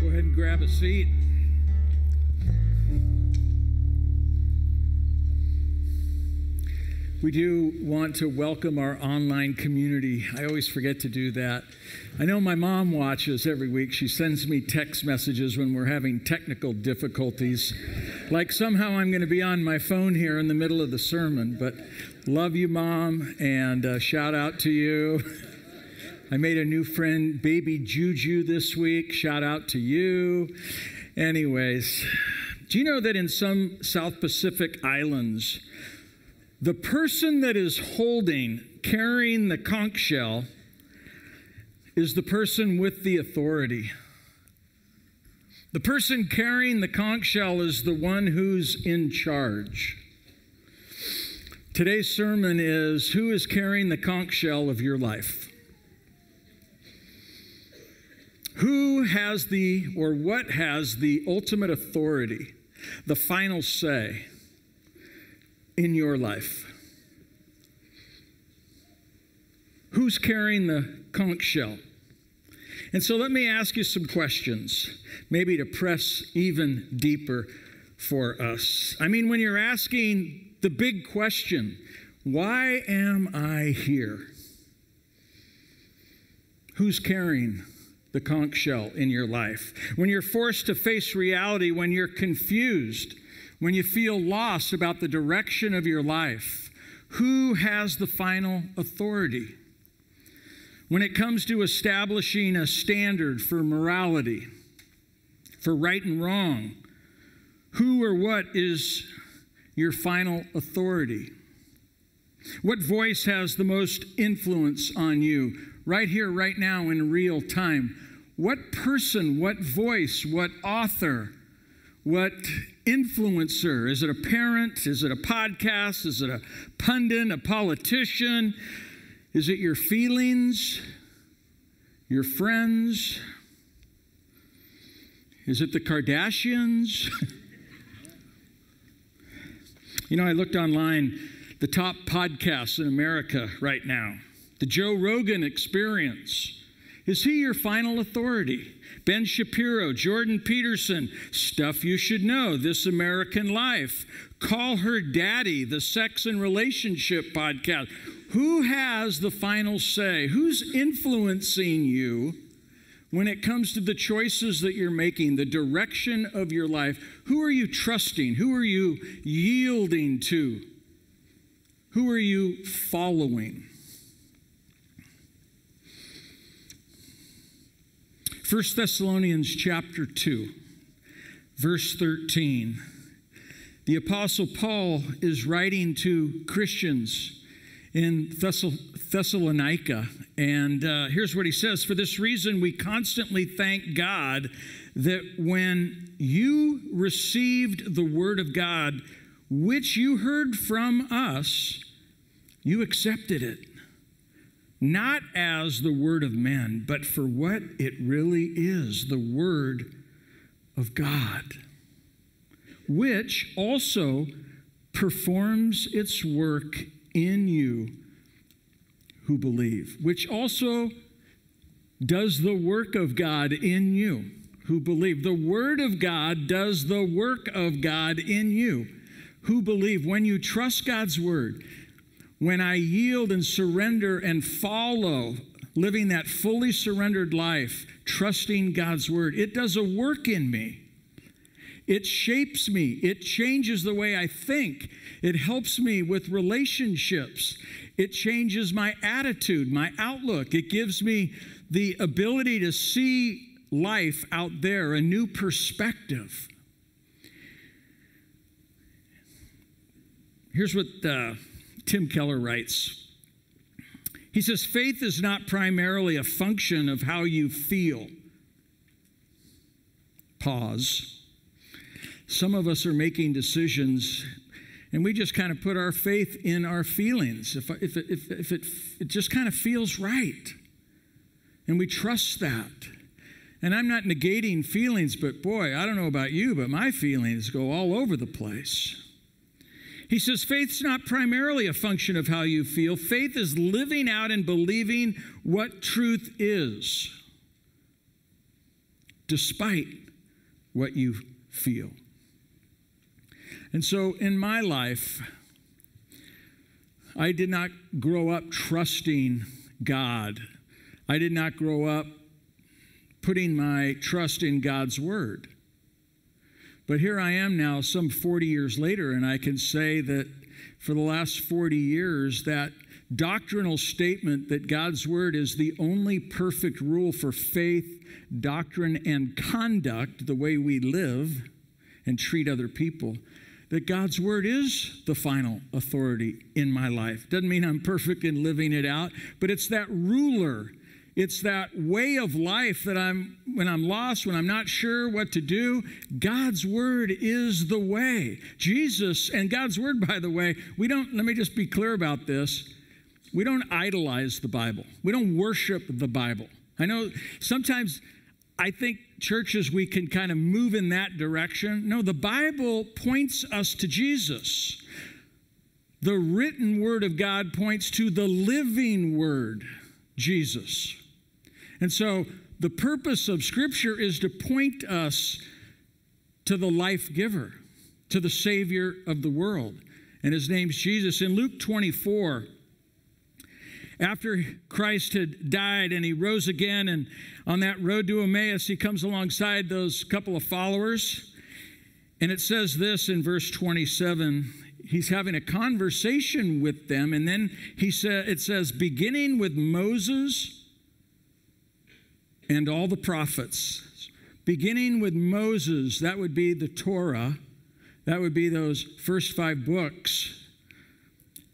Go ahead and grab a seat. We do want to welcome our online community. I always forget to do that. I know my mom watches every week. She sends me text messages when we're having technical difficulties. Like somehow I'm going to be on my phone here in the middle of the sermon. But love you, mom, and uh, shout out to you. I made a new friend, Baby Juju, this week. Shout out to you. Anyways, do you know that in some South Pacific islands, the person that is holding, carrying the conch shell, is the person with the authority. The person carrying the conch shell is the one who's in charge. Today's sermon is Who is carrying the conch shell of your life? Who has the, or what has the ultimate authority, the final say in your life? Who's carrying the conch shell? And so let me ask you some questions, maybe to press even deeper for us. I mean, when you're asking the big question, why am I here? Who's carrying the conch shell in your life. When you're forced to face reality, when you're confused, when you feel lost about the direction of your life, who has the final authority? When it comes to establishing a standard for morality, for right and wrong, who or what is your final authority? What voice has the most influence on you right here, right now, in real time? What person, what voice, what author, what influencer? Is it a parent? Is it a podcast? Is it a pundit, a politician? Is it your feelings, your friends? Is it the Kardashians? you know, I looked online, the top podcasts in America right now the Joe Rogan Experience. Is he your final authority? Ben Shapiro, Jordan Peterson, Stuff You Should Know, This American Life, Call Her Daddy, the Sex and Relationship podcast. Who has the final say? Who's influencing you when it comes to the choices that you're making, the direction of your life? Who are you trusting? Who are you yielding to? Who are you following? 1 Thessalonians chapter 2, verse 13. The Apostle Paul is writing to Christians in Thessalonica. And uh, here's what he says For this reason, we constantly thank God that when you received the word of God, which you heard from us, you accepted it not as the word of men, but for what it really is the word of God, which also performs its work in you who believe, which also does the work of God in you who believe. The Word of God does the work of God in you who believe. When you trust God's Word, when I yield and surrender and follow, living that fully surrendered life, trusting God's word, it does a work in me. It shapes me. It changes the way I think. It helps me with relationships. It changes my attitude, my outlook. It gives me the ability to see life out there, a new perspective. Here's what uh, Tim Keller writes. He says, faith is not primarily a function of how you feel. pause. Some of us are making decisions and we just kind of put our faith in our feelings. If, if, if, if it, it just kind of feels right. And we trust that. And I'm not negating feelings, but boy, I don't know about you, but my feelings go all over the place. He says faith's not primarily a function of how you feel, faith is living out and believing what truth is, despite what you feel. And so in my life, I did not grow up trusting God. I did not grow up putting my trust in God's word. But here I am now, some 40 years later, and I can say that for the last 40 years, that doctrinal statement that God's word is the only perfect rule for faith, doctrine, and conduct, the way we live and treat other people, that God's word is the final authority in my life. Doesn't mean I'm perfect in living it out, but it's that ruler. It's that way of life that I'm, when I'm lost, when I'm not sure what to do, God's word is the way. Jesus and God's word, by the way, we don't, let me just be clear about this. We don't idolize the Bible, we don't worship the Bible. I know sometimes I think churches, we can kind of move in that direction. No, the Bible points us to Jesus. The written word of God points to the living word, Jesus. And so the purpose of Scripture is to point us to the life giver, to the Savior of the world. And his name's Jesus. In Luke 24, after Christ had died and he rose again, and on that road to Emmaus, he comes alongside those couple of followers. And it says this in verse 27 he's having a conversation with them, and then he said, it says, beginning with Moses and all the prophets. Beginning with Moses, that would be the Torah, that would be those first five books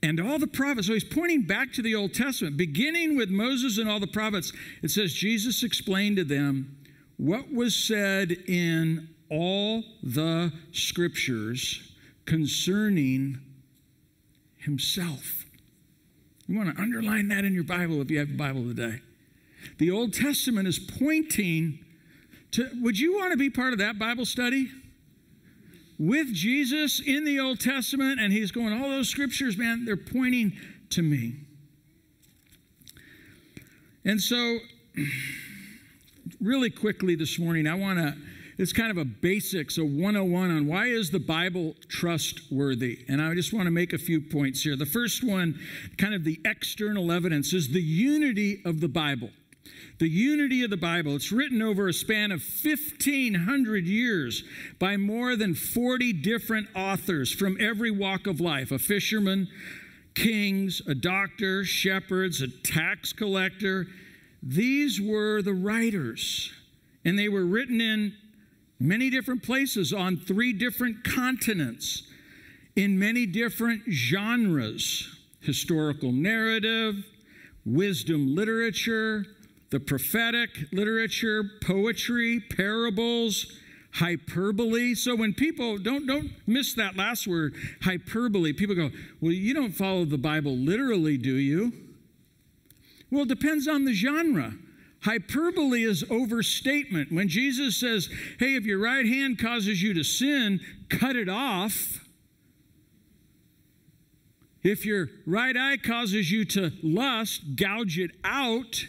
and all the prophets. So he's pointing back to the Old Testament, beginning with Moses and all the prophets. It says, Jesus explained to them what was said in all the scriptures concerning himself. You want to underline that in your Bible if you have a Bible today. The Old Testament is pointing to, would you want to be part of that Bible study? with Jesus in the Old Testament, and he's going, all those scriptures, man, they're pointing to me. And so, really quickly this morning, I want to, it's kind of a basics, a 101 on why is the Bible trustworthy? And I just want to make a few points here. The first one, kind of the external evidence, is the unity of the Bible the unity of the Bible. It's written over a span of 1,500 years by more than 40 different authors from every walk of life a fisherman, kings, a doctor, shepherds, a tax collector. These were the writers, and they were written in many different places on three different continents in many different genres historical narrative, wisdom literature, the prophetic literature, poetry, parables, hyperbole. So when people don't don't miss that last word, hyperbole, people go, "Well, you don't follow the Bible literally, do you?" Well, it depends on the genre. Hyperbole is overstatement. When Jesus says, "Hey, if your right hand causes you to sin, cut it off." If your right eye causes you to lust, gouge it out.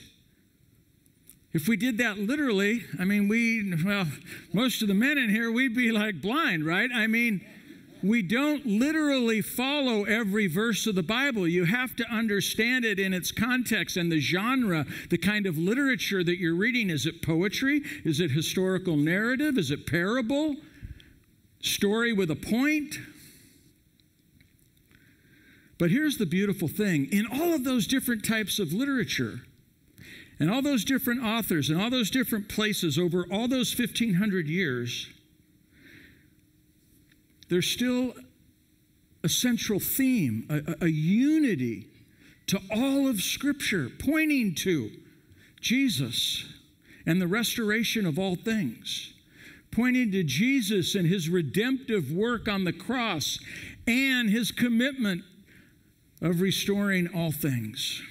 If we did that literally, I mean, we, well, most of the men in here, we'd be like blind, right? I mean, we don't literally follow every verse of the Bible. You have to understand it in its context and the genre, the kind of literature that you're reading. Is it poetry? Is it historical narrative? Is it parable? Story with a point? But here's the beautiful thing in all of those different types of literature, and all those different authors and all those different places over all those 1,500 years, there's still a central theme, a, a, unity to all of Scripture, pointing to Jesus and the restoration of all things, pointing to Jesus and his redemptive work on the cross and his commitment of restoring all things.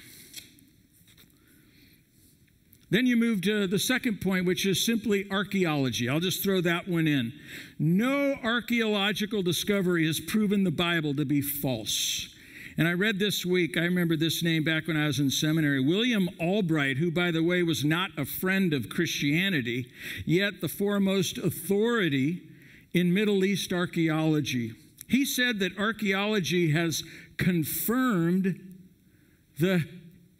Then you move to the second point, which is simply archaeology. I'll just throw that one in. No archaeological discovery has proven the Bible to be false. And I read this week, I remember this name back when I was in seminary William Albright, who, by the way, was not a friend of Christianity, yet the foremost authority in Middle East archaeology. He said that archaeology has confirmed the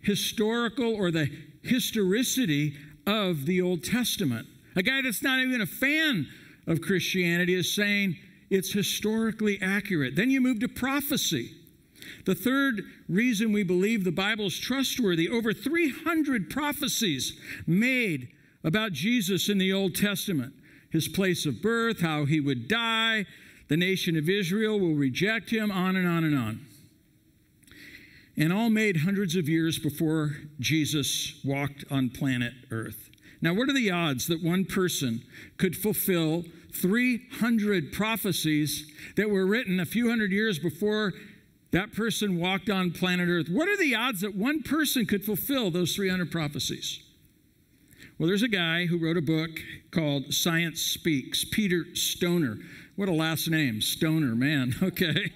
historical or the historicity of the Old Testament. A guy that's not even a fan of Christianity is saying it's historically accurate. Then you move to prophecy. The third reason we believe the Bible is trustworthy over 300 prophecies made about Jesus in the Old Testament his place of birth, how he would die, the nation of Israel will reject him, on and on and on and all made hundreds of years before Jesus walked on planet Earth. Now, what are the odds that one person could fulfill 300 prophecies that were written a few hundred years before that person walked on planet Earth? What are the odds that one person could fulfill those 300 prophecies? Well, there's a guy who wrote a book called Science Speaks, Peter Stoner. What a last name, Stoner, man. Okay.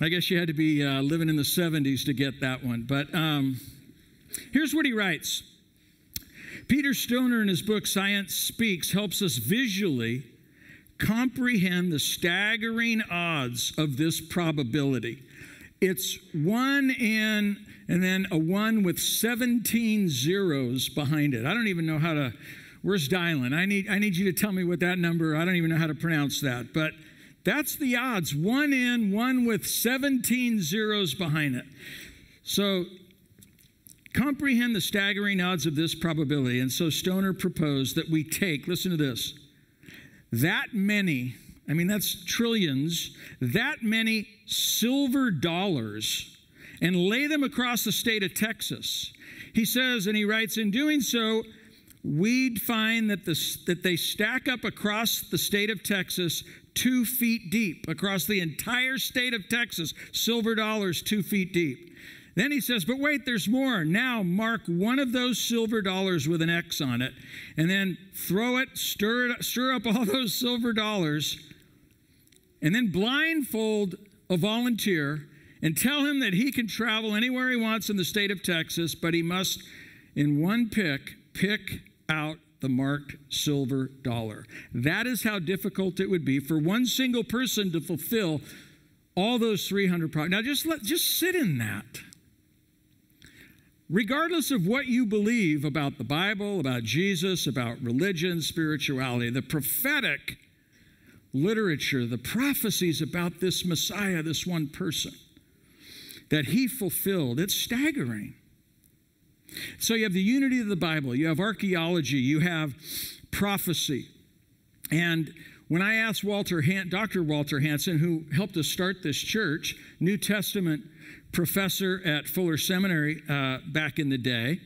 I guess you had to be uh, living in the 70s to get that one. But um, here's what he writes Peter Stoner, in his book Science Speaks, helps us visually comprehend the staggering odds of this probability. It's one in, and then a one with 17 zeros behind it. I don't even know how to. Where's Dylan? I need, I need you to tell me what that number. I don't even know how to pronounce that. But that's the odds. One in, one with 17 zeros behind it. So comprehend the staggering odds of this probability. And so Stoner proposed that we take, listen to this, that many, I mean, that's trillions, that many silver dollars and lay them across the state of Texas. He says, and he writes, in doing so, we'd find that, the, that they stack up across the state of Texas two feet deep across the entire state of Texas, silver dollars two feet deep. Then he says, but wait, there's more. Now mark one of those silver dollars with an X on it, and then throw it, stir it, stir up all those silver dollars, and then blindfold a volunteer and tell him that he can travel anywhere he wants in the state of Texas, but he must, in one pick, pick out the marked silver dollar. That is how difficult it would be for one single person to fulfill all those 300 products. Now just let just sit in that. Regardless of what you believe about the Bible, about Jesus, about religion, spirituality, the prophetic literature, the prophecies about this Messiah, this one person that he fulfilled, it's staggering. So you have the unity of the Bible, you have archaeology, you have prophecy. And when I asked Walter Han- Dr. Walter Hansen, who helped us start this church, New Testament professor at Fuller Seminary uh, back in the day,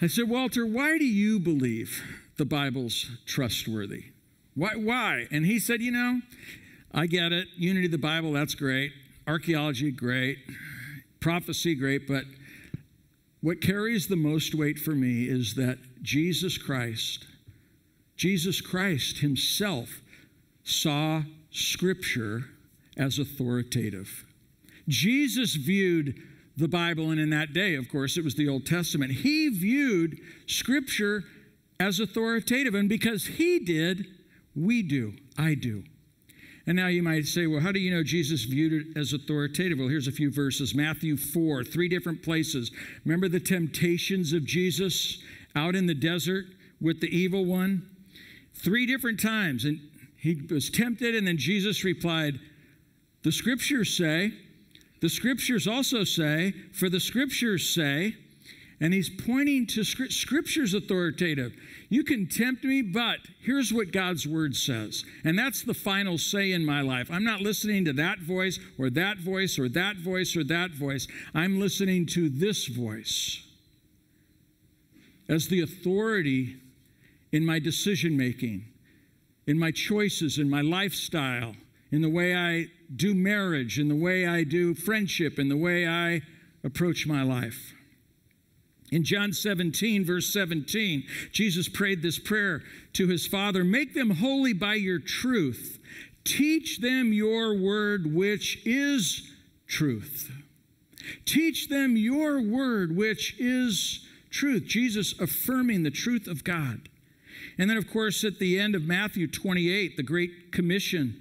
I said, Walter, why do you believe the Bible's trustworthy? Why? Why? And he said, you know, I get it. Unity of the Bible, that's great. Archaeology, great. Prophecy, great. But what carries the most weight for me is that Jesus Christ, Jesus Christ himself saw Scripture as authoritative. Jesus viewed the Bible, and in that day, of course, it was the Old Testament. He viewed Scripture as authoritative, and because he did, we do. I do. And now you might say, well, how do you know Jesus viewed it as authoritative? Well, here's a few verses Matthew 4, three different places. Remember the temptations of Jesus out in the desert with the evil one? Three different times. And he was tempted, and then Jesus replied, The scriptures say, the scriptures also say, for the scriptures say, and he's pointing to scripture's authoritative. You can tempt me, but here's what God's word says. And that's the final say in my life. I'm not listening to that voice or that voice or that voice or that voice. I'm listening to this voice as the authority in my decision making, in my choices, in my lifestyle, in the way I do marriage, in the way I do friendship, in the way I approach my life. In John 17, verse 17, Jesus prayed this prayer to his Father Make them holy by your truth. Teach them your word, which is truth. Teach them your word, which is truth. Jesus affirming the truth of God. And then, of course, at the end of Matthew 28, the Great Commission,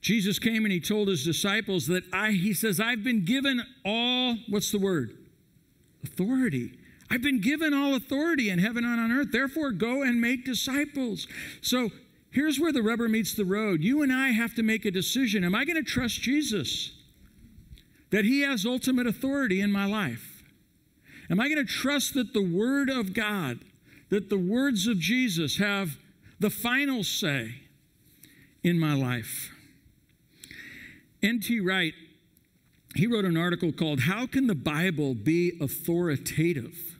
Jesus came and he told his disciples that I, he says, I've been given all, what's the word? Authority. I've been given all authority in heaven and on earth. Therefore, go and make disciples. So here's where the rubber meets the road. You and I have to make a decision. Am I going to trust Jesus? That he has ultimate authority in my life? Am I going to trust that the Word of God, that the words of Jesus have the final say in my life? N.T. Wright, he wrote an article called How Can the Bible Be Authoritative?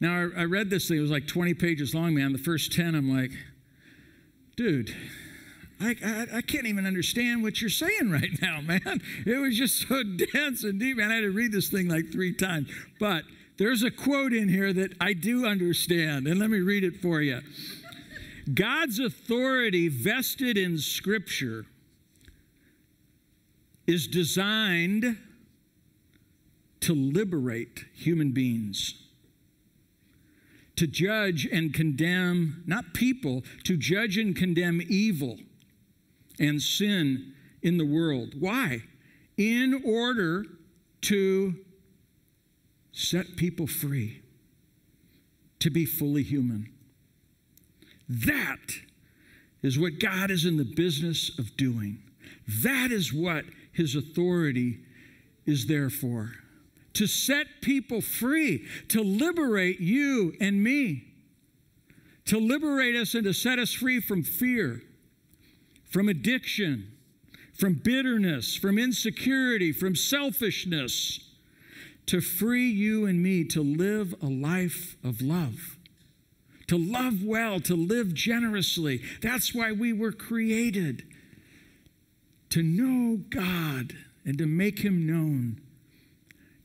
Now, I, I read this thing, it was like 20 pages long, man. The first 10, I'm like, dude, I, I, I, can't even understand what you're saying right now, man. It was just so dense and deep, man. I had to read this thing like three times. But there's a quote in here that I do understand, and let me read it for you. God's authority vested in Scripture is designed to liberate human beings to judge and condemn, not people, to judge and condemn evil and sin in the world. Why? In order to set people free, to be fully human. That is what God is in the business of doing. That is what his authority is there for to set people free, to liberate you and me, to liberate us and to set us free from fear, from addiction, from bitterness, from insecurity, from selfishness, to free you and me to live a life of love. To love well, to live generously. That's why we were created. To know God and to make Him known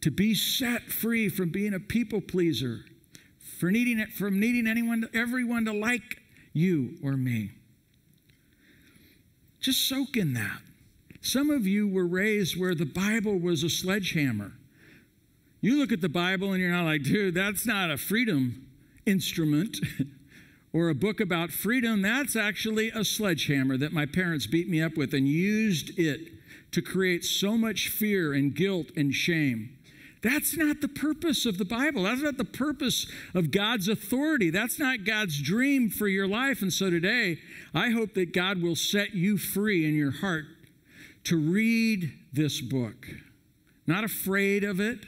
to be set free from being a people pleaser, for needing it, from needing anyone, everyone to like you or me. Just soak in that. Some of you were raised where the Bible was a sledgehammer. You look at the Bible and you're not like, dude, that's not a freedom instrument or a book about freedom. That's actually a sledgehammer that my parents beat me up with and used it to create so much fear and guilt and shame. That's not the purpose of the Bible. That's not the purpose of God's authority. That's not God's dream for your life. And so today, I hope that God will set you free in your heart to read this book. Not afraid of it.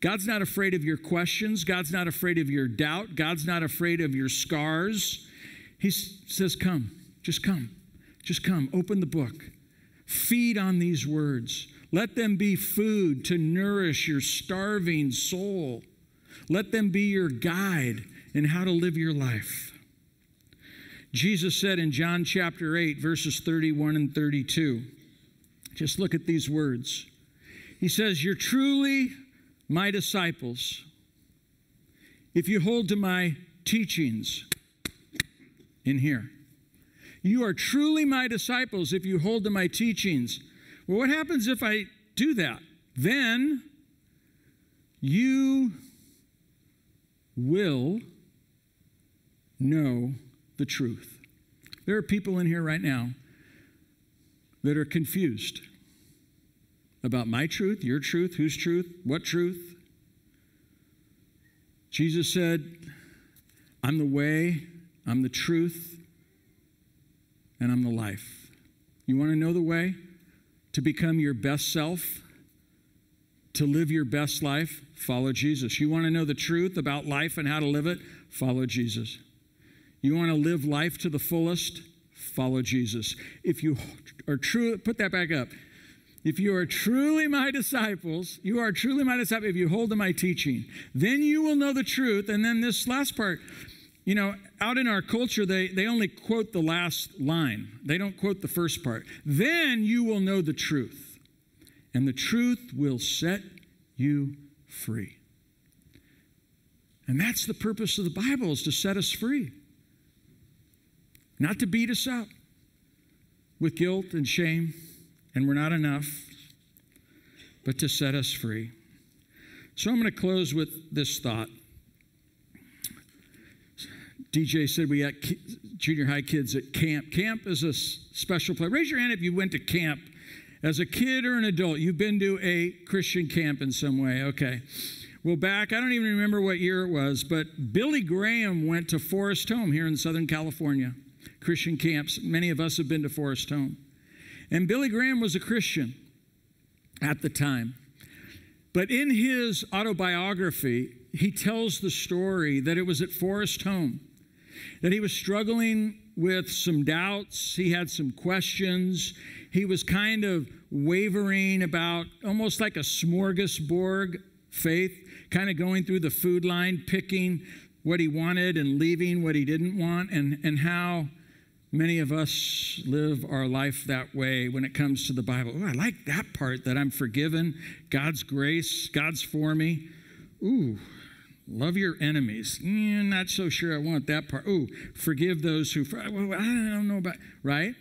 God's not afraid of your questions. God's not afraid of your doubt. God's not afraid of your scars. He says, Come, just come, just come, open the book, feed on these words. Let them be food to nourish your starving soul. Let them be your guide in how to live your life. Jesus said in John chapter 8, verses 31 and 32, just look at these words. He says, You're truly my disciples if you hold to my teachings in here. You are truly my disciples if you hold to my teachings. Well, what happens if I do that? Then you will know the truth. There are people in here right now that are confused about my truth, your truth, whose truth, what truth. Jesus said, I'm the way, I'm the truth, and I'm the life. You want to know the way? To become your best self, to live your best life, follow Jesus. You want to know the truth about life and how to live it? Follow Jesus. You want to live life to the fullest? Follow Jesus. If you are true, put that back up. If you are truly my disciples, you are truly my disciple if you hold to my teaching. Then you will know the truth. And then this last part, you know, out in our culture, they, they only quote the last line, they don't quote the first part. Then you will know the truth, and the truth will set you free. And that's the purpose of the Bible is to set us free. Not to beat us up with guilt and shame, and we're not enough, but to set us free. So I'm going to close with this thought. DJ said we had junior high kids at camp. Camp is a special place. Raise your hand if you went to camp as a kid or an adult. You've been to a Christian camp in some way. Okay. Well, back, I don't even remember what year it was, but Billy Graham went to Forest Home here in Southern California. Christian camps. Many of us have been to Forest Home. And Billy Graham was a Christian at the time. But in his autobiography, he tells the story that it was at Forest Home that he was struggling with some doubts, he had some questions, he was kind of wavering about almost like a smorgasbord faith, kind of going through the food line, picking what he wanted and leaving what he didn't want, and, and how many of us live our life that way when it comes to the Bible. Oh, I like that part that I'm forgiven, God's grace, God's for me. Ooh, Love your enemies. Mm, not so sure I want that part. Oh, forgive those who, I don't know about, right?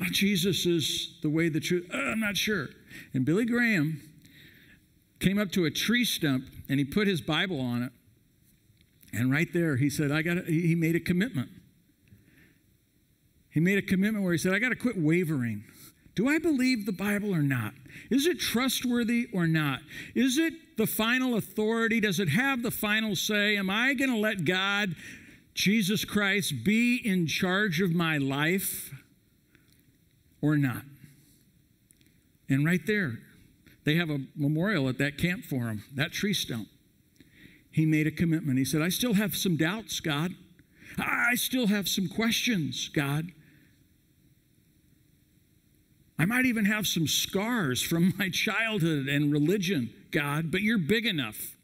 Oh, Jesus is the way, the truth. Oh, I'm not sure. And Billy Graham came up to a tree stump and he put his Bible on it. And right there, he said, I got he made a commitment. He made a commitment where he said, I got to quit wavering. Do I believe the Bible or not? Is it trustworthy or not? Is it the final authority? Does it have the final say? Am I going to let God, Jesus Christ, be in charge of my life or not? And right there, they have a memorial at that camp for him, that tree stump. He made a commitment. He said, I still have some doubts, God. I still have some questions, God. I might even have some scars from my childhood and religion, God, but you're big enough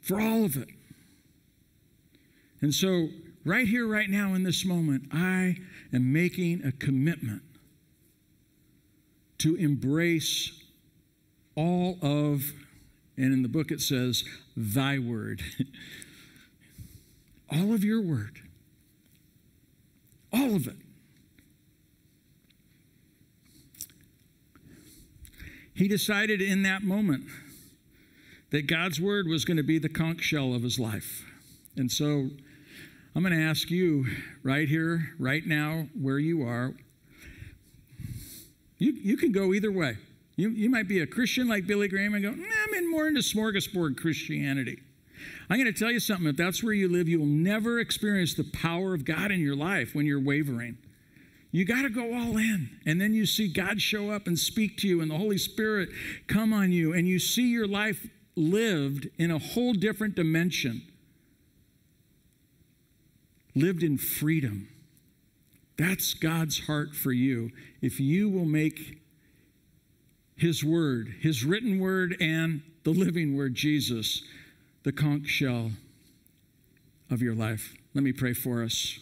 for all of it. And so, right here, right now, in this moment, I am making a commitment to embrace all of, and in the book it says, thy word. all of your word. All of it. He decided in that moment that God's word was going to be the conch shell of his life. And so I'm going to ask you right here, right now, where you are. You, you can go either way. You, you might be a Christian like Billy Graham and go, nah, I'm in more into smorgasbord Christianity. I'm going to tell you something. If that's where you live, you will never experience the power of God in your life when you're wavering. You got to go all in. And then you see God show up and speak to you, and the Holy Spirit come on you, and you see your life lived in a whole different dimension, lived in freedom. That's God's heart for you. If you will make His Word, His written Word, and the living Word, Jesus, the conch shell of your life. Let me pray for us.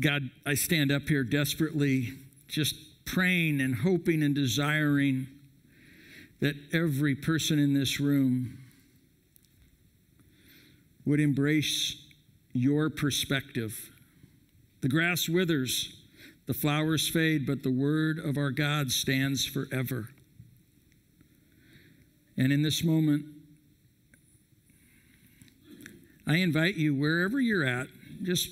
God, I stand up here desperately, just praying and hoping and desiring that every person in this room would embrace your perspective. The grass withers, the flowers fade, but the word of our God stands forever. And in this moment, I invite you, wherever you're at, just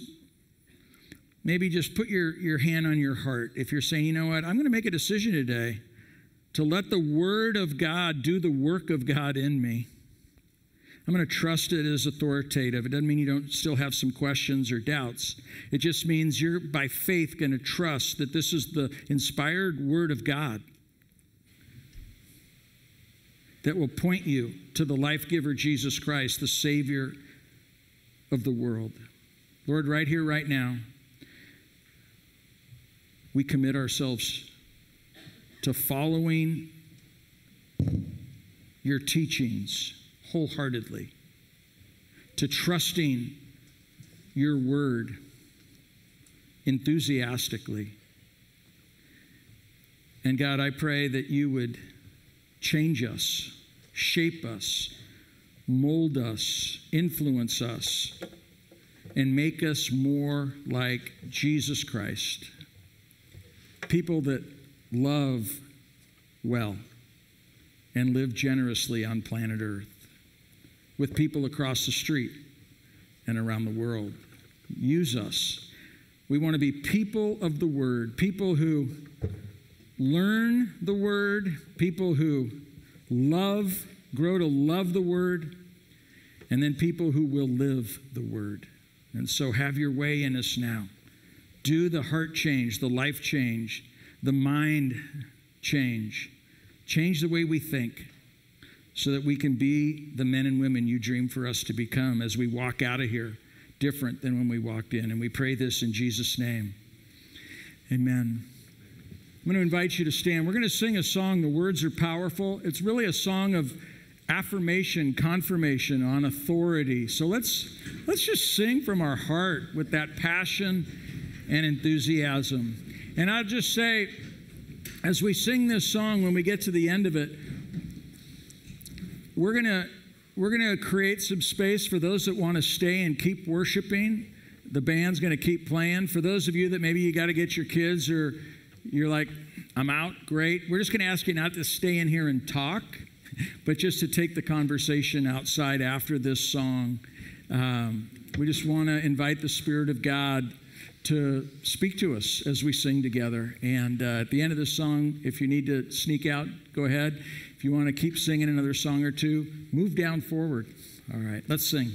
maybe just put your, your hand on your heart. If you're saying, you know what, I'm going to make a decision today to let the Word of God do the work of God in me. I'm going to trust it as authoritative. It doesn't mean you don't still have some questions or doubts. It just means you're by faith going to trust that this is the inspired Word of God that will point you to the life giver, Jesus Christ, the Savior of the world. Lord, right here, right now, we commit ourselves to following your teachings wholeheartedly, to trusting your word enthusiastically. And God, I pray that you would change us, shape us, mold us, influence us, and make us more like Jesus Christ. People that love well and live generously on planet Earth with people across the street and around the world. Use us. We want to be people of the Word, people who learn the Word, people who love, grow to love the Word, and then people who will live the Word. And so have your way in us now. Do the heart change, the life change, the mind change. Change the way we think so that we can be the men and women you dream for us to become as we walk out of here different than when we walked in. And we pray this in Jesus' name. Amen. I'm going to invite you to stand. We're going to sing a song. The words are powerful. It's really a song of affirmation, confirmation on authority. So let's let's just sing from our heart with that passion and enthusiasm. And I'll just say as we sing this song when we get to the end of it, we're going to we're going to create some space for those that want to stay and keep worshiping. The band's going to keep playing. For those of you that maybe you got to get your kids or you're like, I'm out, great. We're just going to ask you not to stay in here and talk, but just to take the conversation outside after this song. Um, we just want to invite the Spirit of God to speak to us as we sing together. And uh, at the end of this song, if you need to sneak out, go ahead. If you want to keep singing another song or two, move down forward. All right, let's sing.